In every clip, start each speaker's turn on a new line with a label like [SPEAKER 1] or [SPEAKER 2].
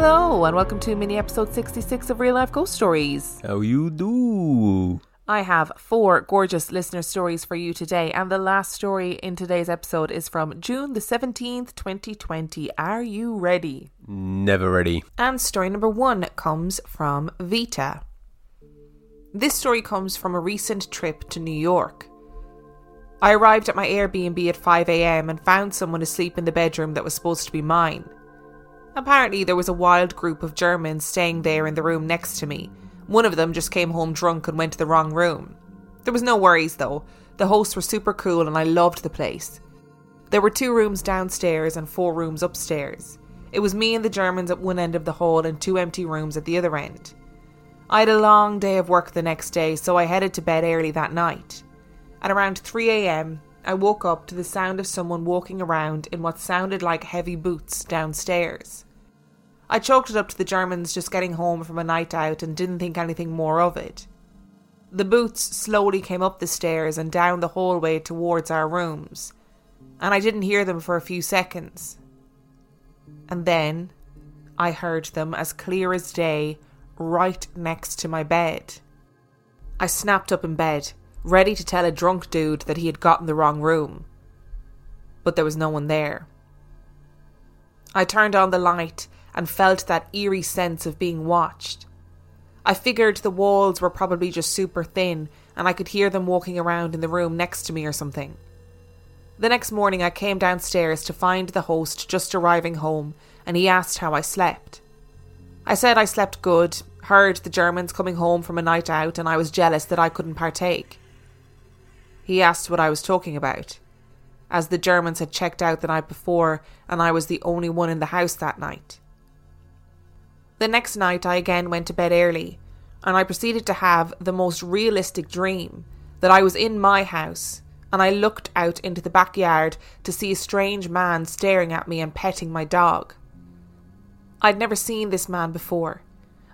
[SPEAKER 1] Hello, and welcome to mini episode 66 of Real Life Ghost Stories.
[SPEAKER 2] How you do?
[SPEAKER 1] I have four gorgeous listener stories for you today, and the last story in today's episode is from June the 17th, 2020. Are you ready?
[SPEAKER 2] Never ready.
[SPEAKER 1] And story number one comes from Vita. This story comes from a recent trip to New York. I arrived at my Airbnb at 5am and found someone asleep in the bedroom that was supposed to be mine. Apparently, there was a wild group of Germans staying there in the room next to me. One of them just came home drunk and went to the wrong room. There was no worries though. The hosts were super cool and I loved the place. There were two rooms downstairs and four rooms upstairs. It was me and the Germans at one end of the hall and two empty rooms at the other end. I had a long day of work the next day, so I headed to bed early that night. At around 3am, I woke up to the sound of someone walking around in what sounded like heavy boots downstairs. I chalked it up to the Germans just getting home from a night out and didn't think anything more of it. The boots slowly came up the stairs and down the hallway towards our rooms, and I didn't hear them for a few seconds. And then I heard them as clear as day right next to my bed. I snapped up in bed, ready to tell a drunk dude that he had gotten the wrong room. But there was no one there. I turned on the light and felt that eerie sense of being watched. I figured the walls were probably just super thin and I could hear them walking around in the room next to me or something. The next morning, I came downstairs to find the host just arriving home and he asked how I slept. I said I slept good, heard the Germans coming home from a night out, and I was jealous that I couldn't partake. He asked what I was talking about, as the Germans had checked out the night before and I was the only one in the house that night. The next night, I again went to bed early, and I proceeded to have the most realistic dream that I was in my house, and I looked out into the backyard to see a strange man staring at me and petting my dog. I'd never seen this man before,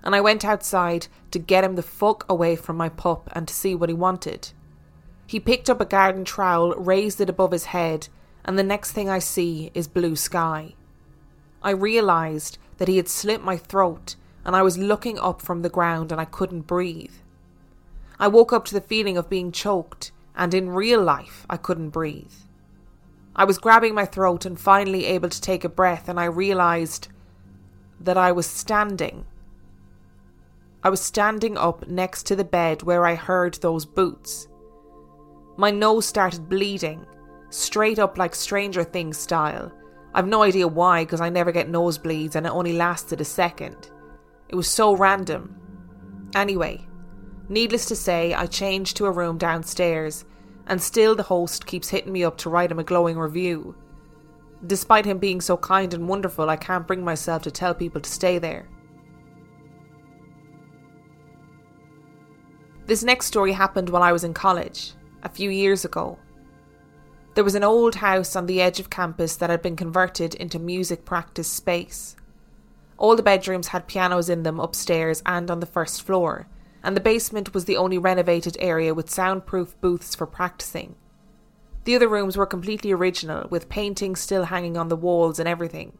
[SPEAKER 1] and I went outside to get him the fuck away from my pup and to see what he wanted. He picked up a garden trowel, raised it above his head, and the next thing I see is blue sky. I realised that he had slit my throat and I was looking up from the ground and I couldn't breathe. I woke up to the feeling of being choked, and in real life, I couldn't breathe. I was grabbing my throat and finally able to take a breath, and I realised that I was standing. I was standing up next to the bed where I heard those boots. My nose started bleeding, straight up like Stranger Things style, I've no idea why, because I never get nosebleeds and it only lasted a second. It was so random. Anyway, needless to say, I changed to a room downstairs, and still the host keeps hitting me up to write him a glowing review. Despite him being so kind and wonderful, I can't bring myself to tell people to stay there. This next story happened while I was in college, a few years ago. There was an old house on the edge of campus that had been converted into music practice space. All the bedrooms had pianos in them upstairs and on the first floor, and the basement was the only renovated area with soundproof booths for practicing. The other rooms were completely original, with paintings still hanging on the walls and everything.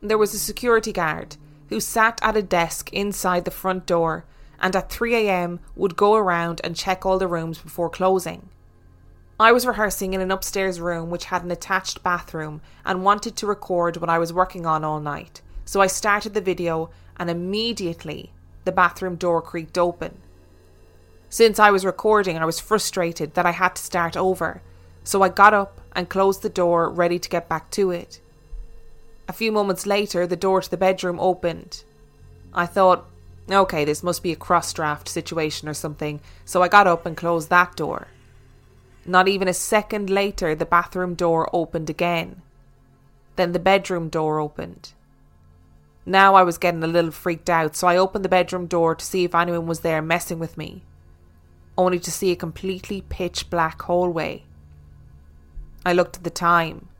[SPEAKER 1] There was a security guard who sat at a desk inside the front door and at 3am would go around and check all the rooms before closing. I was rehearsing in an upstairs room which had an attached bathroom and wanted to record what I was working on all night, so I started the video and immediately the bathroom door creaked open. Since I was recording, I was frustrated that I had to start over, so I got up and closed the door, ready to get back to it. A few moments later, the door to the bedroom opened. I thought, okay, this must be a cross draft situation or something, so I got up and closed that door. Not even a second later, the bathroom door opened again. Then the bedroom door opened. Now I was getting a little freaked out, so I opened the bedroom door to see if anyone was there messing with me, only to see a completely pitch black hallway. I looked at the time.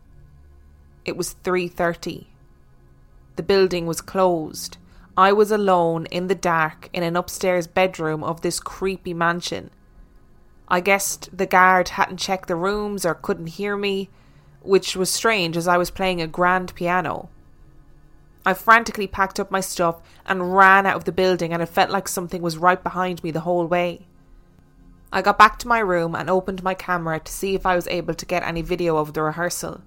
[SPEAKER 1] It was 3:30. The building was closed. I was alone in the dark in an upstairs bedroom of this creepy mansion I guessed the guard hadn't checked the rooms or couldn't hear me, which was strange as I was playing a grand piano. I frantically packed up my stuff and ran out of the building, and it felt like something was right behind me the whole way. I got back to my room and opened my camera to see if I was able to get any video of the rehearsal.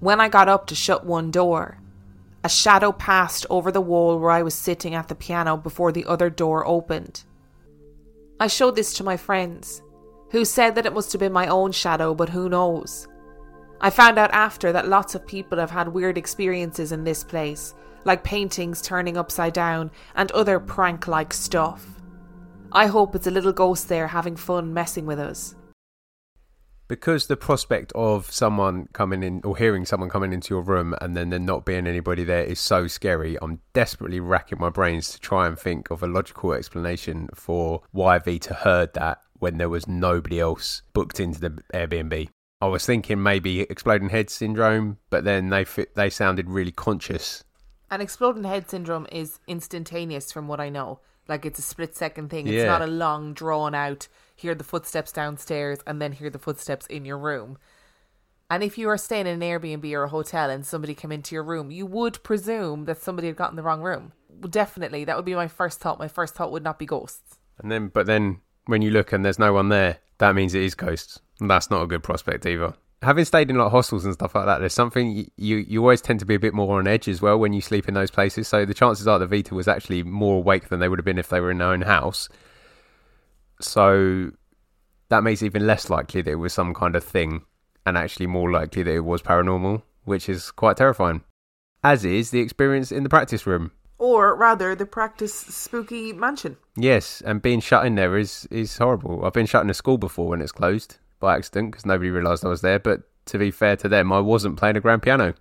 [SPEAKER 1] When I got up to shut one door, a shadow passed over the wall where I was sitting at the piano before the other door opened. I showed this to my friends, who said that it must have been my own shadow, but who knows? I found out after that lots of people have had weird experiences in this place, like paintings turning upside down and other prank like stuff. I hope it's a little ghost there having fun messing with us.
[SPEAKER 2] Because the prospect of someone coming in or hearing someone coming into your room and then there not being anybody there is so scary, I'm desperately racking my brains to try and think of a logical explanation for why Vita heard that when there was nobody else booked into the Airbnb. I was thinking maybe exploding head syndrome, but then they fit, they sounded really conscious.
[SPEAKER 1] An exploding head syndrome is instantaneous, from what I know. Like it's a split second thing. It's
[SPEAKER 2] Yeah.
[SPEAKER 1] not a long, drawn out. Hear the footsteps downstairs and then hear the footsteps in your room. And if you are staying in an Airbnb or a hotel and somebody came into your room, you would presume that somebody had gotten the wrong room. Definitely, that would be my first thought. My first thought would not be ghosts.
[SPEAKER 2] And then, but then when you look and there's no one there, that means it is ghosts. And that's not a good prospect either. Having stayed in like hostels and stuff like that, there's something you, you you always tend to be a bit more on edge as well when you sleep in those places. So the chances are the Vita was actually more awake than they would have been if they were in their own house. So that makes it even less likely that it was some kind of thing, and actually more likely that it was paranormal, which is quite terrifying. As is the experience in the practice room.
[SPEAKER 1] Or rather, the practice spooky mansion.
[SPEAKER 2] Yes, and being shut in there is is horrible. I've been shut in a school before when it's closed by accident because nobody realised I was there. But to be fair to them, I wasn't playing a grand piano,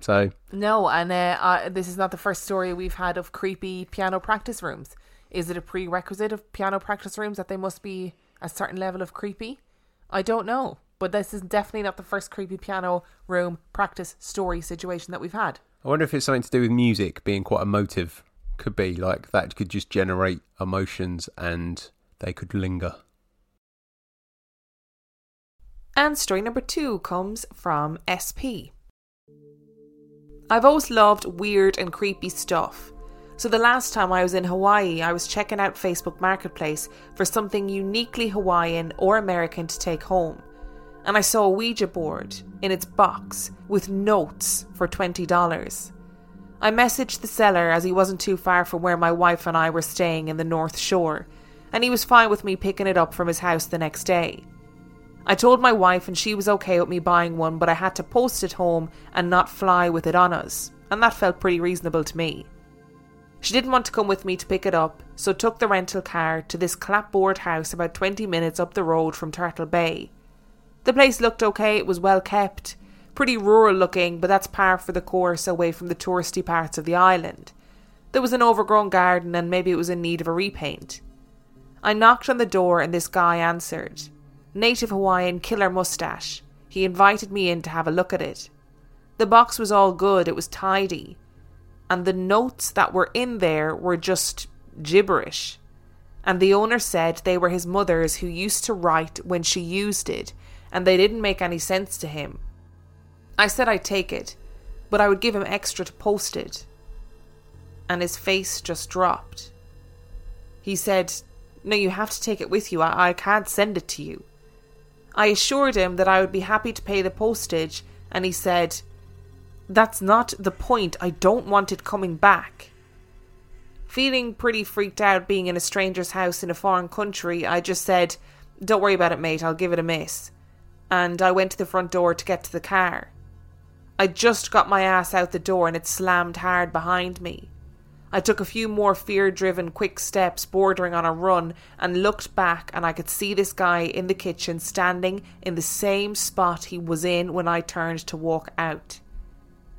[SPEAKER 2] so
[SPEAKER 1] No, and uh, uh, this is not the first story we've had of creepy piano practice rooms. Is it a prerequisite of piano practice rooms that they must be a certain level of creepy? I don't know, but this is definitely not the first creepy piano room practice story situation that we've had.
[SPEAKER 2] I wonder if it's something to do with music being quite emotive. Could be like that could just generate emotions and they could linger.
[SPEAKER 1] And story number two comes from SP. I've always loved weird and creepy stuff. So the last time I was in Hawaii, I was checking out Facebook Marketplace for something uniquely Hawaiian or American to take home. And I saw a Ouija board in its box with notes for $20. I messaged the seller as he wasn't too far from where my wife and I were staying in the North Shore, and he was fine with me picking it up from his house the next day. I told my wife, and she was okay with me buying one, but I had to post it home and not fly with it on us, and that felt pretty reasonable to me. She didn't want to come with me to pick it up, so took the rental car to this clapboard house about 20 minutes up the road from Turtle Bay. The place looked okay, it was well kept, pretty rural looking, but that's par for the course away from the touristy parts of the island. There was an overgrown garden, and maybe it was in need of a repaint. I knocked on the door, and this guy answered native Hawaiian killer mustache. He invited me in to have a look at it. The box was all good, it was tidy. And the notes that were in there were just gibberish. And the owner said they were his mother's who used to write when she used it, and they didn't make any sense to him. I said I'd take it, but I would give him extra to post it. And his face just dropped. He said, No, you have to take it with you. I, I can't send it to you. I assured him that I would be happy to pay the postage, and he said, That's not the point. I don't want it coming back. Feeling pretty freaked out being in a stranger's house in a foreign country, I just said, Don't worry about it, mate, I'll give it a miss. And I went to the front door to get to the car. I just got my ass out the door and it slammed hard behind me. I took a few more fear driven quick steps bordering on a run and looked back and I could see this guy in the kitchen standing in the same spot he was in when I turned to walk out.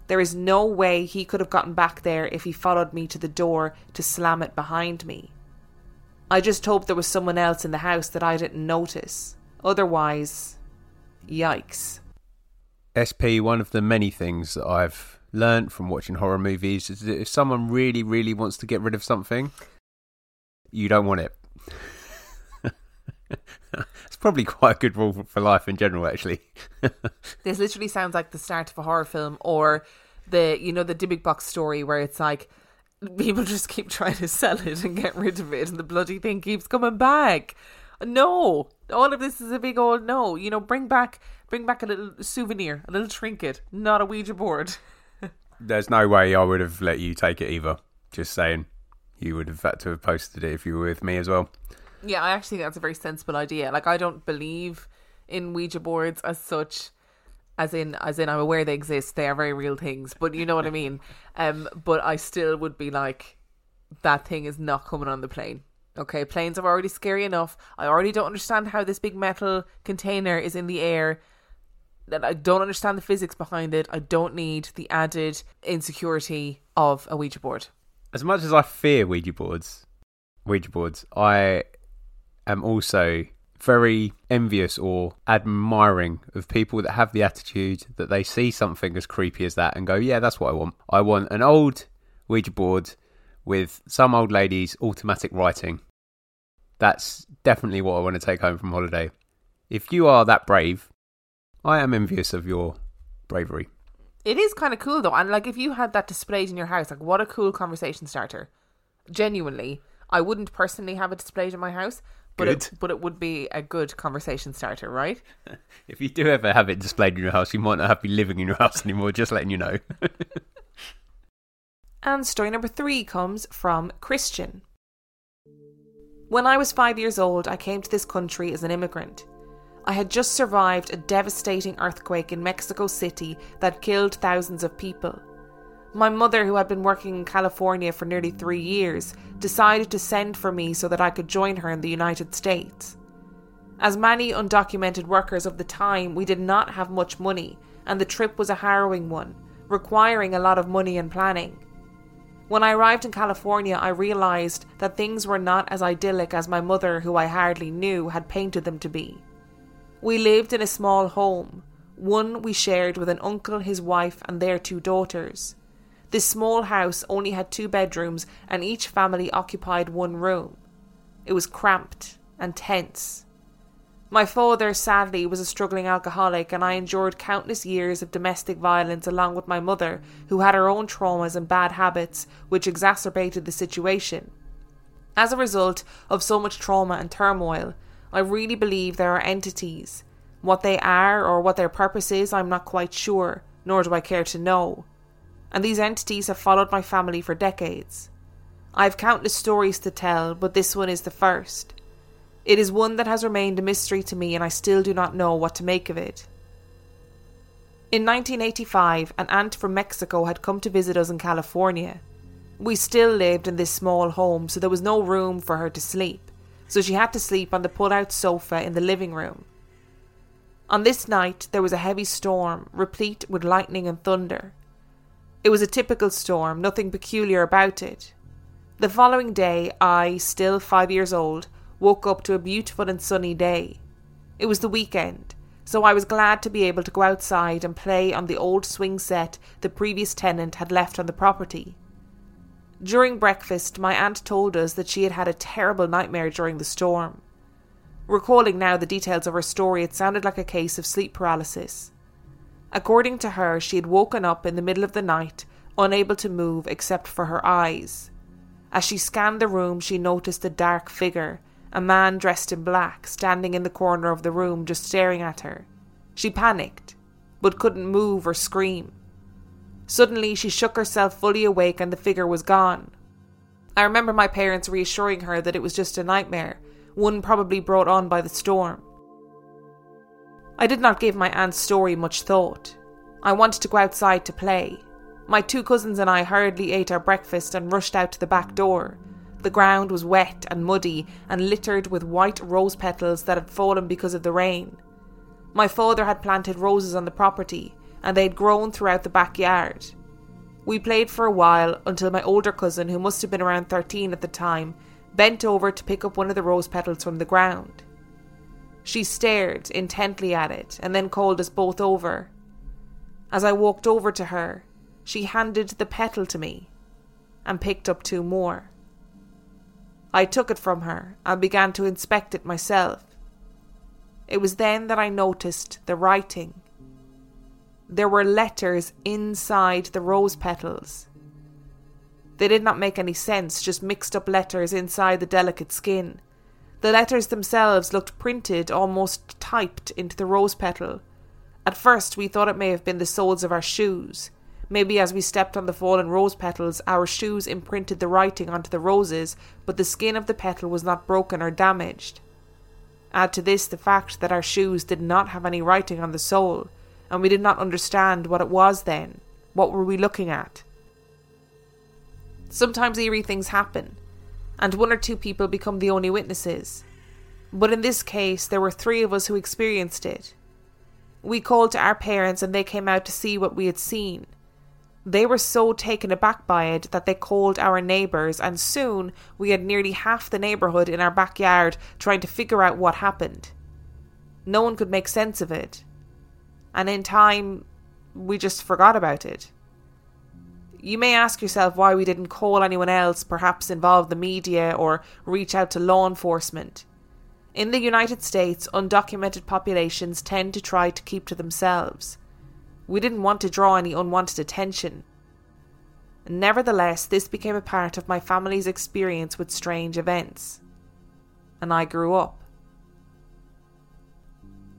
[SPEAKER 1] There is no way he could have gotten back there if he followed me to the door to slam it behind me. I just hope there was someone else in the house that I didn't notice. Otherwise, yikes.
[SPEAKER 2] SP, one of the many things that I've learned from watching horror movies is that if someone really, really wants to get rid of something, you don't want it. it's probably quite a good rule for life in general, actually.
[SPEAKER 1] This literally sounds like the start of a horror film or the you know the Dybbuk box story where it's like people just keep trying to sell it and get rid of it, and the bloody thing keeps coming back. No, all of this is a big old no. You know, bring back bring back a little souvenir, a little trinket, not a Ouija board.
[SPEAKER 2] There's no way I would have let you take it either. Just saying, you would have had to have posted it if you were with me as well.
[SPEAKER 1] Yeah, I actually think that's a very sensible idea. Like, I don't believe in Ouija boards as such, as in as in I'm aware they exist. They are very real things, but you know what I mean. Um, but I still would be like, that thing is not coming on the plane. Okay, planes are already scary enough. I already don't understand how this big metal container is in the air. That I don't understand the physics behind it. I don't need the added insecurity of a Ouija board.
[SPEAKER 2] As much as I fear Ouija boards, Ouija boards, I am also very envious or admiring of people that have the attitude that they see something as creepy as that and go, yeah, that's what I want. I want an old Ouija board with some old lady's automatic writing. That's definitely what I want to take home from holiday. If you are that brave, I am envious of your bravery.
[SPEAKER 1] It is kind of cool though, and like if you had that displayed in your house, like what a cool conversation starter. Genuinely, I wouldn't personally have it displayed in my house, but
[SPEAKER 2] Good.
[SPEAKER 1] it, but it would be a good conversation starter, right?
[SPEAKER 2] If you do ever have it displayed in your house, you might not have to be living in your house anymore, just letting you know.
[SPEAKER 1] And story number three comes from Christian. When I was five years old, I came to this country as an immigrant. I had just survived a devastating earthquake in Mexico City that killed thousands of people. My mother, who had been working in California for nearly three years, decided to send for me so that I could join her in the United States. As many undocumented workers of the time, we did not have much money, and the trip was a harrowing one, requiring a lot of money and planning. When I arrived in California, I realised that things were not as idyllic as my mother, who I hardly knew, had painted them to be. We lived in a small home, one we shared with an uncle, his wife, and their two daughters. This small house only had two bedrooms, and each family occupied one room. It was cramped and tense. My father, sadly, was a struggling alcoholic, and I endured countless years of domestic violence along with my mother, who had her own traumas and bad habits, which exacerbated the situation. As a result of so much trauma and turmoil, I really believe there are entities. What they are or what their purpose is, I'm not quite sure, nor do I care to know. And these entities have followed my family for decades. I have countless stories to tell, but this one is the first. It is one that has remained a mystery to me, and I still do not know what to make of it. In 1985, an aunt from Mexico had come to visit us in California. We still lived in this small home, so there was no room for her to sleep, so she had to sleep on the pull out sofa in the living room. On this night, there was a heavy storm, replete with lightning and thunder. It was a typical storm, nothing peculiar about it. The following day, I, still five years old, woke up to a beautiful and sunny day. It was the weekend, so I was glad to be able to go outside and play on the old swing set the previous tenant had left on the property. During breakfast, my aunt told us that she had had a terrible nightmare during the storm. Recalling now the details of her story, it sounded like a case of sleep paralysis. According to her, she had woken up in the middle of the night, unable to move except for her eyes. As she scanned the room, she noticed a dark figure, a man dressed in black, standing in the corner of the room just staring at her. She panicked, but couldn't move or scream. Suddenly, she shook herself fully awake and the figure was gone. I remember my parents reassuring her that it was just a nightmare, one probably brought on by the storm. I did not give my aunt's story much thought. I wanted to go outside to play. My two cousins and I hurriedly ate our breakfast and rushed out to the back door. The ground was wet and muddy and littered with white rose petals that had fallen because of the rain. My father had planted roses on the property, and they had grown throughout the backyard. We played for a while until my older cousin, who must have been around 13 at the time, bent over to pick up one of the rose petals from the ground. She stared intently at it and then called us both over. As I walked over to her, she handed the petal to me and picked up two more. I took it from her and began to inspect it myself. It was then that I noticed the writing. there were letters inside the rose petals. They did not make any sense, just mixed up letters inside the delicate skin. The letters themselves looked printed, almost typed, into the rose petal. At first, we thought it may have been the soles of our shoes. Maybe as we stepped on the fallen rose petals, our shoes imprinted the writing onto the roses, but the skin of the petal was not broken or damaged. Add to this the fact that our shoes did not have any writing on the sole, and we did not understand what it was then. What were we looking at? Sometimes eerie things happen, and one or two people become the only witnesses. But in this case, there were three of us who experienced it. We called to our parents, and they came out to see what we had seen. They were so taken aback by it that they called our neighbours, and soon we had nearly half the neighbourhood in our backyard trying to figure out what happened. No one could make sense of it. And in time, we just forgot about it. You may ask yourself why we didn't call anyone else, perhaps involve the media or reach out to law enforcement. In the United States, undocumented populations tend to try to keep to themselves. We didn't want to draw any unwanted attention. Nevertheless, this became a part of my family's experience with strange events. And I grew up.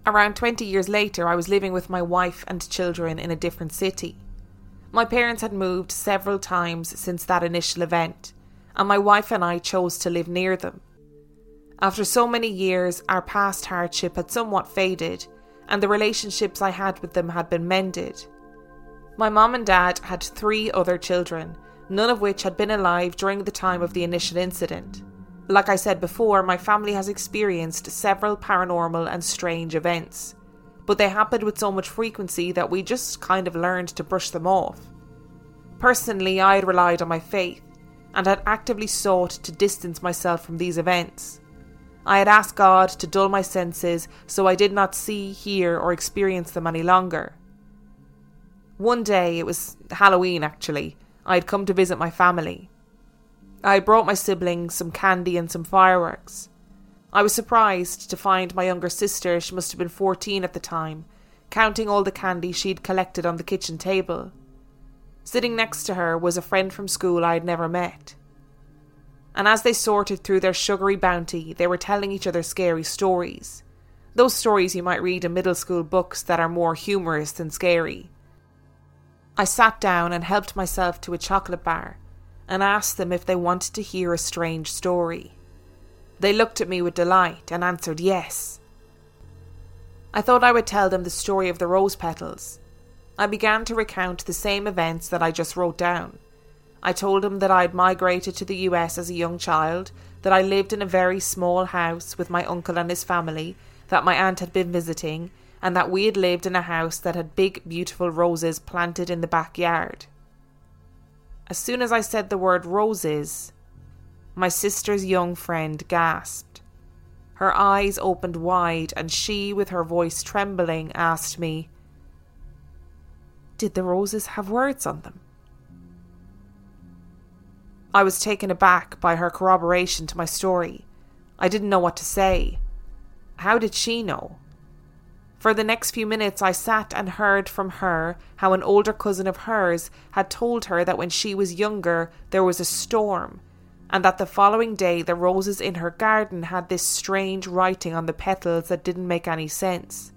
[SPEAKER 1] Around 20 years later, I was living with my wife and children in a different city. My parents had moved several times since that initial event, and my wife and I chose to live near them. After so many years, our past hardship had somewhat faded, and the relationships I had with them had been mended. My mom and dad had three other children, none of which had been alive during the time of the initial incident. Like I said before, my family has experienced several paranormal and strange events, but they happened with so much frequency that we just kind of learned to brush them off. Personally, I had relied on my faith and had actively sought to distance myself from these events. I had asked God to dull my senses so I did not see, hear, or experience them any longer. One day, it was Halloween actually, I had come to visit my family. I had brought my siblings some candy and some fireworks. I was surprised to find my younger sister, she must have been 14 at the time, counting all the candy she'd collected on the kitchen table. Sitting next to her was a friend from school I had never met and as they sorted through their sugary bounty, they were telling each other scary stories. Those stories you might read in middle school books that are more humorous than scary. I sat down and helped myself to a chocolate bar and asked them if they wanted to hear a strange story. They looked at me with delight and answered yes. I thought I would tell them the story of the rose petals. I began to recount the same events that I just wrote down. I told them that I had migrated to the US as a young child, that I lived in a very small house with my uncle and his family, that my aunt had been visiting, and that we had lived in a house that had big, beautiful roses planted in the backyard. As soon as I said the word roses, my sister's young friend gasped. Her eyes opened wide, and she, with her voice trembling, asked me, Did the roses have words on them? I was taken aback by her corroboration to my story. I didn't know what to say. How did she know? For the next few minutes, I sat and heard from her how an older cousin of hers had told her that when she was younger there was a storm, and that the following day the roses in her garden had this strange writing on the petals that didn't make any sense.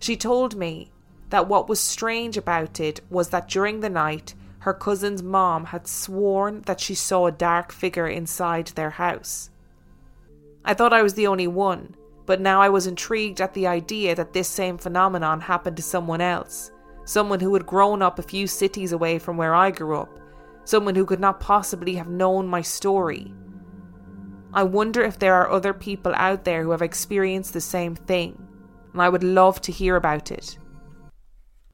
[SPEAKER 1] She told me that what was strange about it was that during the night her cousin's mom had sworn that she saw a dark figure inside their house. I thought I was the only one, but now I was intrigued at the idea that this same phenomenon happened to someone else, someone who had grown up a few cities away from where I grew up, someone who could not possibly have known my story. I wonder if there are other people out there who have experienced the same thing, and I would love to hear about it.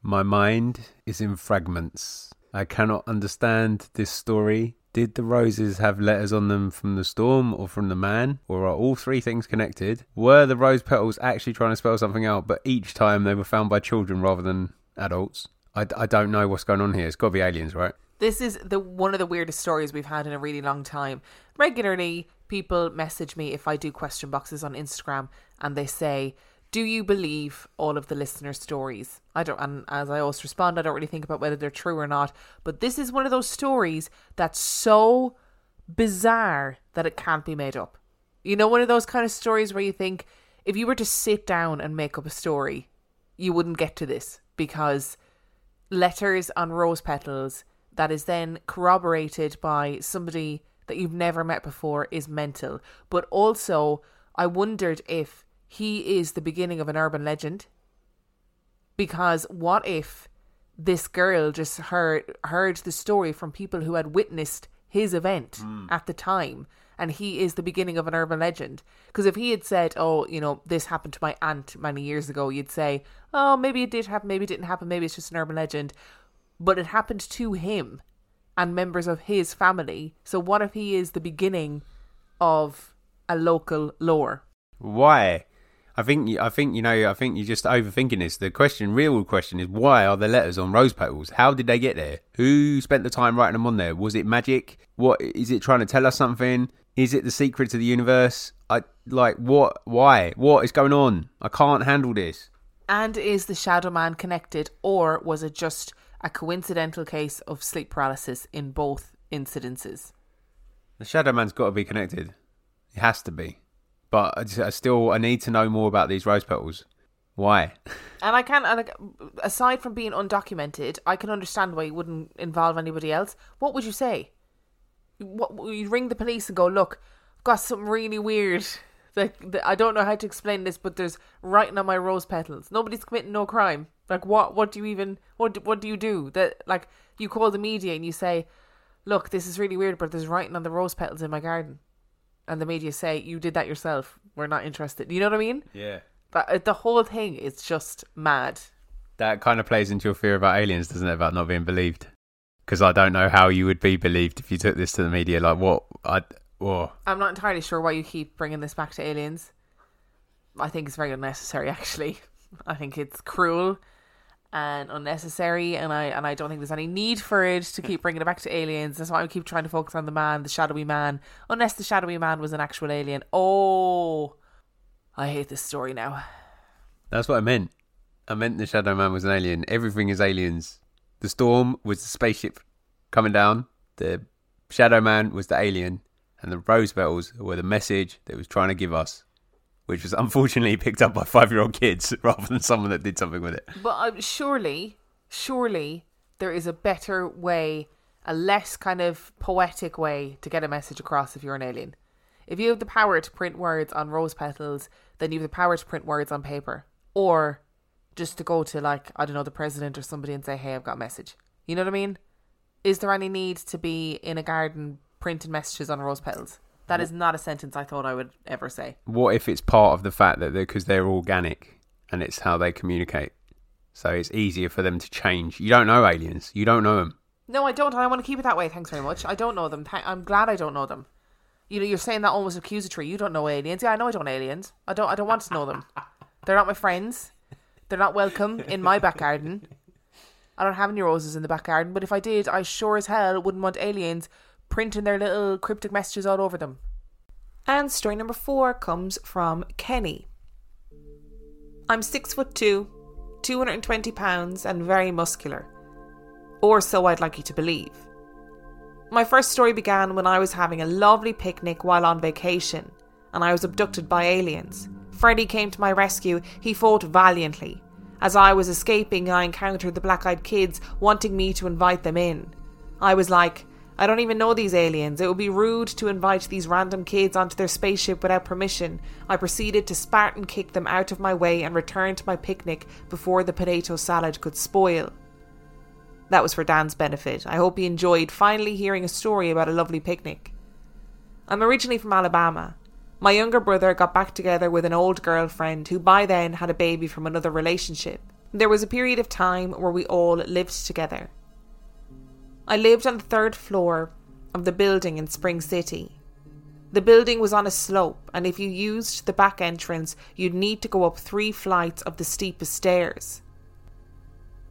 [SPEAKER 2] My mind is in fragments. I cannot understand this story. Did the roses have letters on them from the storm or from the man? Or are all three things connected? Were the rose petals actually trying to spell something out, but each time they were found by children rather than adults? I, I don't know what's going on here. It's got to be aliens, right?
[SPEAKER 1] This is the one of the weirdest stories we've had in a really long time. Regularly, people message me if I do question boxes on Instagram and they say, Do you believe all of the listener stories? I don't, and as I always respond, I don't really think about whether they're true or not. But this is one of those stories that's so bizarre that it can't be made up. You know, one of those kind of stories where you think if you were to sit down and make up a story, you wouldn't get to this because letters on rose petals that is then corroborated by somebody that you've never met before is mental. But also, I wondered if he is the beginning of an urban legend. Because what if this girl just heard heard the story from people who had witnessed his event mm. at the time and he is the beginning of an urban legend because if he had said oh you know this happened to my aunt many years ago you'd say oh maybe it did happen maybe it didn't happen maybe it's just an urban legend but it happened to him and members of his family so what if he is the beginning of a local lore
[SPEAKER 2] why I think I think you know I think you're just overthinking this. The question, real question, is why are the letters on rose petals? How did they get there? Who spent the time writing them on there? Was it magic? What is it trying to tell us something? Is it the secret to the universe? I like what? Why? What is going on? I can't handle this.
[SPEAKER 1] And is the Shadow Man connected, or was it just a coincidental case of sleep paralysis in both incidences?
[SPEAKER 2] The Shadow Man's got to be connected. It has to be but I, just, I still I need to know more about these rose petals. Why?
[SPEAKER 1] And I can't. Like, aside from being undocumented, I can understand why you wouldn't involve anybody else. What would you say? What you'd ring the police and go, look, I've got something really weird. Like I don't know how to explain this, but there's writing on my rose petals. Nobody's committing no crime. Like what? What do you even? What? What do you do? That like you call the media and you say, look, this is really weird, but there's writing on the rose petals in my garden and the media say you did that yourself. We're not interested. You know what I mean?
[SPEAKER 2] Yeah.
[SPEAKER 1] But uh, the whole thing is just mad.
[SPEAKER 2] That kind of plays into your fear about aliens, doesn't it? About not being believed. Because I don't know how you would be believed if you took this to the media. Like what? I. Oh.
[SPEAKER 1] I'm not entirely sure why you keep bringing this back to aliens. I think it's very unnecessary. Actually, I think it's cruel and unnecessary, and I and I don't think there's any need for it to keep bringing it back to aliens. That's why I keep trying to focus on the man, the shadowy man, unless the shadowy man was an actual alien. Oh, I hate this story now.
[SPEAKER 2] That's what I meant. I meant the shadow man was an alien. Everything is aliens. The storm was the spaceship coming down. The shadow man was the alien, and the rose were the message that was trying to give us which was unfortunately picked up by five year old kids rather than someone that did something with it.
[SPEAKER 1] But uh, surely, surely there is a better way, a less kind of poetic way to get a message across if you're an alien. If you have the power to print words on rose petals, then you have the power to print words on paper. Or just to go to, like, I don't know, the president or somebody and say, hey, I've got a message. You know what I mean? Is there any need to be in a garden printing messages on rose petals? That is not a sentence I thought I would ever say.
[SPEAKER 2] What if it's part of the fact that because they're, they're organic and it's how they communicate? So it's easier for them to change. You don't know aliens. You don't know them.
[SPEAKER 1] No, I don't. I want to keep it that way. Thanks very much. I don't know them. I'm glad I don't know them. You know, you're saying that almost accusatory. You don't know aliens. Yeah, I know I don't know aliens. I don't. I don't want to know them. They're not my friends. They're not welcome in my back garden. I don't have any roses in the back garden. But if I did, I sure as hell wouldn't want aliens printing their little cryptic messages all over them. And story number four comes from Kenny. I'm six foot two, 220 pounds, and very muscular. Or so I'd like you to believe. My first story began when I was having a lovely picnic while on vacation, and I was abducted by aliens. Freddy came to my rescue. He fought valiantly. As I was escaping, I encountered the black eyed kids wanting me to invite them in. I was like, I don't even know these aliens. It would be rude to invite these random kids onto their spaceship without permission. I proceeded to Spartan kick them out of my way and return to my picnic before the potato salad could spoil. That was for Dan's benefit. I hope he enjoyed finally hearing a story about a lovely picnic. I'm originally from Alabama. My younger brother got back together with an old girlfriend who by then had a baby from another relationship. There was a period of time where we all lived together. I lived on the third floor of the building in Spring City. The building was on a slope, and if you used the back entrance, you'd need to go up three flights of the steepest stairs.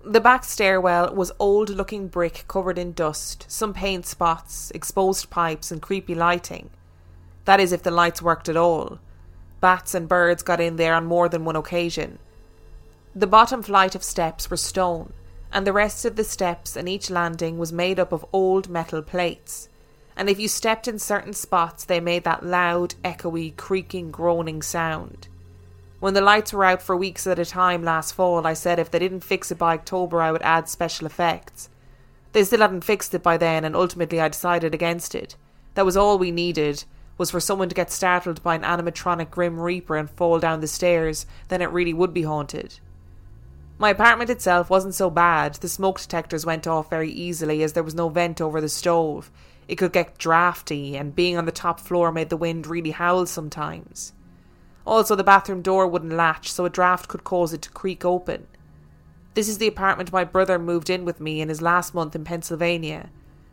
[SPEAKER 1] The back stairwell was old looking brick covered in dust, some paint spots, exposed pipes, and creepy lighting. That is, if the lights worked at all. Bats and birds got in there on more than one occasion. The bottom flight of steps were stone, and the rest of the steps and each landing was made up of old metal plates. And if you stepped in certain spots, they made that loud, echoey, creaking, groaning sound. When the lights were out for weeks at a time last fall, I said if they didn't fix it by October, I would add special effects. They still hadn't fixed it by then, and ultimately I decided against it. That was all we needed, was for someone to get startled by an animatronic Grim Reaper and fall down the stairs, then it really would be haunted. My apartment itself wasn't so bad. The smoke detectors went off very easily as there was no vent over the stove. It could get drafty, and being on the top floor made the wind really howl sometimes. Also, the bathroom door wouldn't latch, so a draft could cause it to creak open. This is the apartment my brother moved in with me in his last month in Pennsylvania,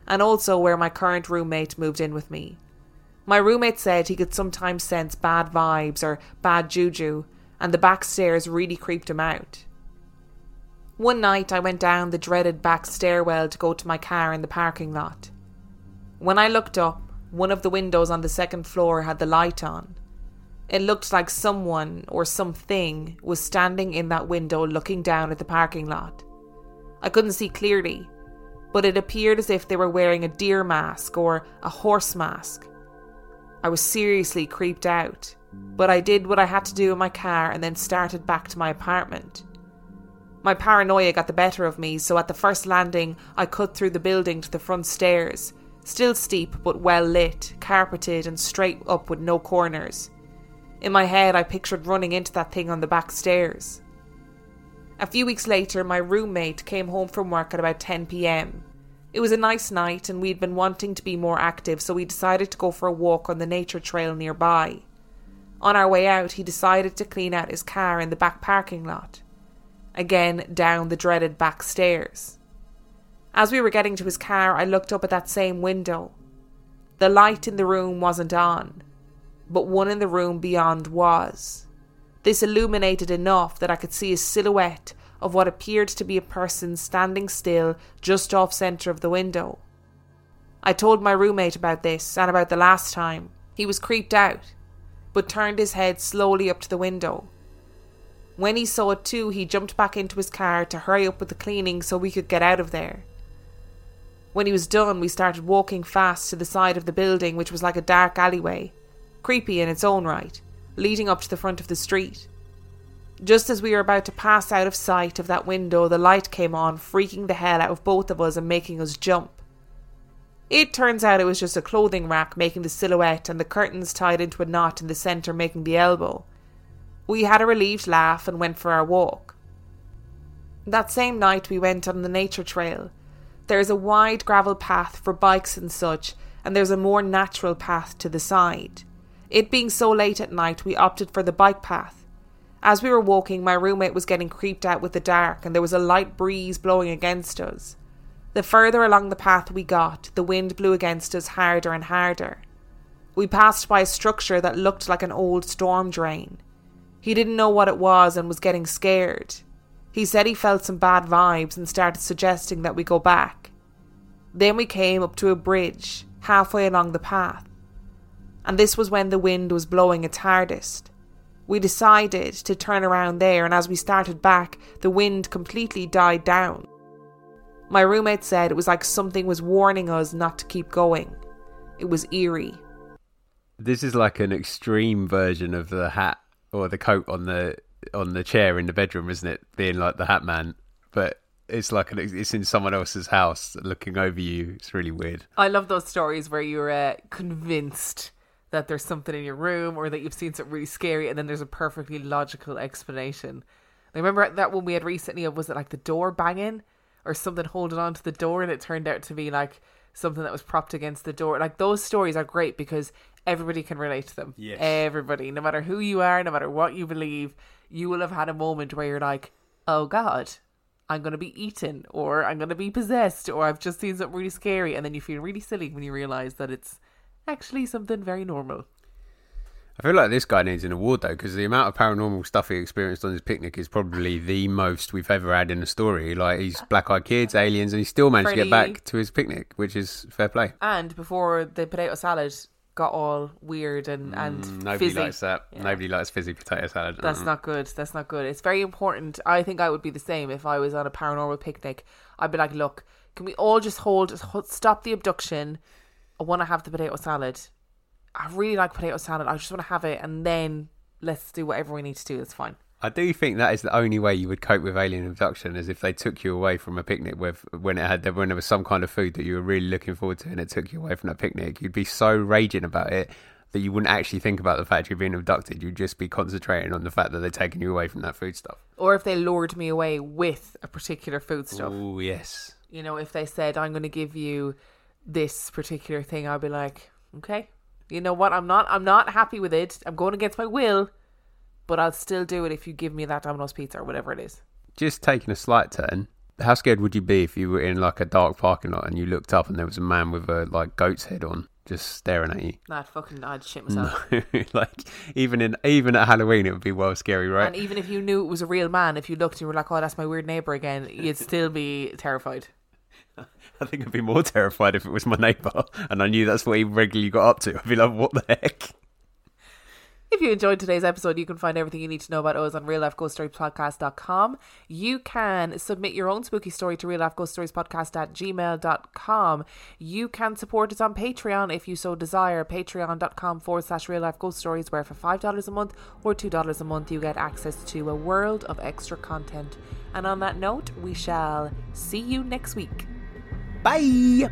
[SPEAKER 1] and also where my current roommate moved in with me. My roommate said he could sometimes sense bad vibes or bad juju, and the back stairs really creeped him out. One night I went down the dreaded back stairwell to go to my car in the parking lot. When I looked up, one of the windows on the second floor had the light on. It looked like someone or something was standing in that window looking down at the parking lot. I couldn't see clearly, but it appeared as if they were wearing a deer mask or a horse mask. I was seriously creeped out, but I did what I had to do in my car and then started back to my apartment. My paranoia got the better of me, so at the first landing, I cut through the building to the front stairs, still steep but well lit, carpeted, and straight up with no corners. In my head, I pictured running into that thing on the back stairs. A few weeks later, my roommate came home from work at about 10 pm. It was a nice night, and we'd been wanting to be more active, so we decided to go for a walk on the nature trail nearby. On our way out, he decided to clean out his car in the back parking lot again down the dreaded back stairs. As we were getting to his car, I looked up at that same window. The light in the room wasn't on, but one in the room beyond was. This illuminated enough that I could see a silhouette of what appeared to be a person standing still just off centre of the window. I told my roommate about this and about the last time. He was creeped out, but turned his head slowly up to the window when he saw it too, he jumped back into his car to hurry up with the cleaning so we could get out of there. When he was done, we started walking fast to the side of the building, which was like a dark alleyway, creepy in its own right, leading up to the front of the street. Just as we were about to pass out of sight of that window, the light came on, freaking the hell out of both of us and making us jump. It turns out it was just a clothing rack making the silhouette and the curtains tied into a knot in the centre making the elbow, we had a relieved laugh and went for our walk. That same night, we went on the nature trail. There is a wide gravel path for bikes and such, and there's a more natural path to the side. It being so late at night, we opted for the bike path. As we were walking, my roommate was getting creeped out with the dark, and there was a light breeze blowing against us. The further along the path we got, the wind blew against us harder and harder. We passed by a structure that looked like an old storm drain. He didn't know what it was and was getting scared. He said he felt some bad vibes and started suggesting that we go back. Then we came up to a bridge halfway along the path, and this was when the wind was blowing its hardest. We decided to turn around there, and as we started back, the wind completely died down. My roommate said it was like something was warning us not to keep going. It was eerie.
[SPEAKER 2] This is like an extreme version of the hat or the coat on the on the chair in the bedroom, isn't it? Being like the Hat Man, but it's like an, it's in someone else's house looking over you. It's really weird.
[SPEAKER 1] I love those stories where you're uh, convinced that there's something in your room or that you've seen something really scary, and then there's a perfectly logical explanation. I remember that one we had recently was it like the door banging or something holding on to the door, and it turned out to be like something that was propped against the door. Like those stories are great because everybody can relate to them.
[SPEAKER 2] Yes.
[SPEAKER 1] Everybody, no matter who you are, no matter what you believe, you will have had a moment where you're like, oh God, I'm going to be eaten, or I'm going to be possessed, or I've just seen something really scary. And then you feel really silly when you realize that it's actually something very normal.
[SPEAKER 2] I feel like this guy needs an award though, because the amount of paranormal stuff he experienced on his picnic is probably the most we've ever had in a story. Like he's black eyed kids, aliens, and he still managed to get back to his picnic, which is fair play.
[SPEAKER 1] And before the potato salad got all weird and and
[SPEAKER 2] Mm, Nobody
[SPEAKER 1] fizzy.
[SPEAKER 2] likes that.
[SPEAKER 1] Yeah.
[SPEAKER 2] Nobody likes fizzy potato salad.
[SPEAKER 1] That's
[SPEAKER 2] Mm.
[SPEAKER 1] not good. That's not good. It's very important. I think I would be the same if I was on a paranormal picnic. I'd be like, look, can we all just hold, stop the abduction? I want to have the potato salad. I really like potato salad. I just want to have it, and then let's do whatever we need to do. That's fine.
[SPEAKER 2] I do think that is the only way you would cope with alien abduction, is if they took you away from a picnic with when it had when there was some kind of food that you were really looking forward to, and it took you away from that picnic. You'd be so raging about it that you wouldn't actually think about the fact you're being abducted. You'd just be concentrating on the fact that they're taking you away from that food stuff.
[SPEAKER 1] Or if they lured me away with a particular food stuff.
[SPEAKER 2] Oh yes,
[SPEAKER 1] You know, if they said, I'm going to give you this particular thing, I'd be like, okay, you know what? I'm not, I'm not happy with it. I'm going against my will, but I'll still do it if you give me that Domino's pizza or whatever it is.
[SPEAKER 2] just taking a slight turn. How scared would you be if you were in like a dark parking lot and you looked up and there was a man with a like goat's head on, just staring at you?
[SPEAKER 1] Nah, fucking, I'd shit myself.
[SPEAKER 2] like even in even at Halloween, it would be well scary, right?
[SPEAKER 1] And even if you knew it was a real man, if you looked and you were like, oh, that's my weird neighbour again, you'd still be terrified.
[SPEAKER 2] I think I'd be more terrified if it was my neighbour and I knew that's what he regularly got up to. I'd be like, what the heck?
[SPEAKER 1] If you enjoyed today's episode, you can find everything you need to know about us on reallifeghoststoriespodcast.com. You can submit your own spooky story to reallifeghoststoriespodcast at gmail.com. You can support us on Patreon if you so desire. Patreon.com forward slash real life ghost stories, where for $5 a month or $2 a month, you get access to a world of extra content. And on that note, we shall see you next week.
[SPEAKER 2] Bye.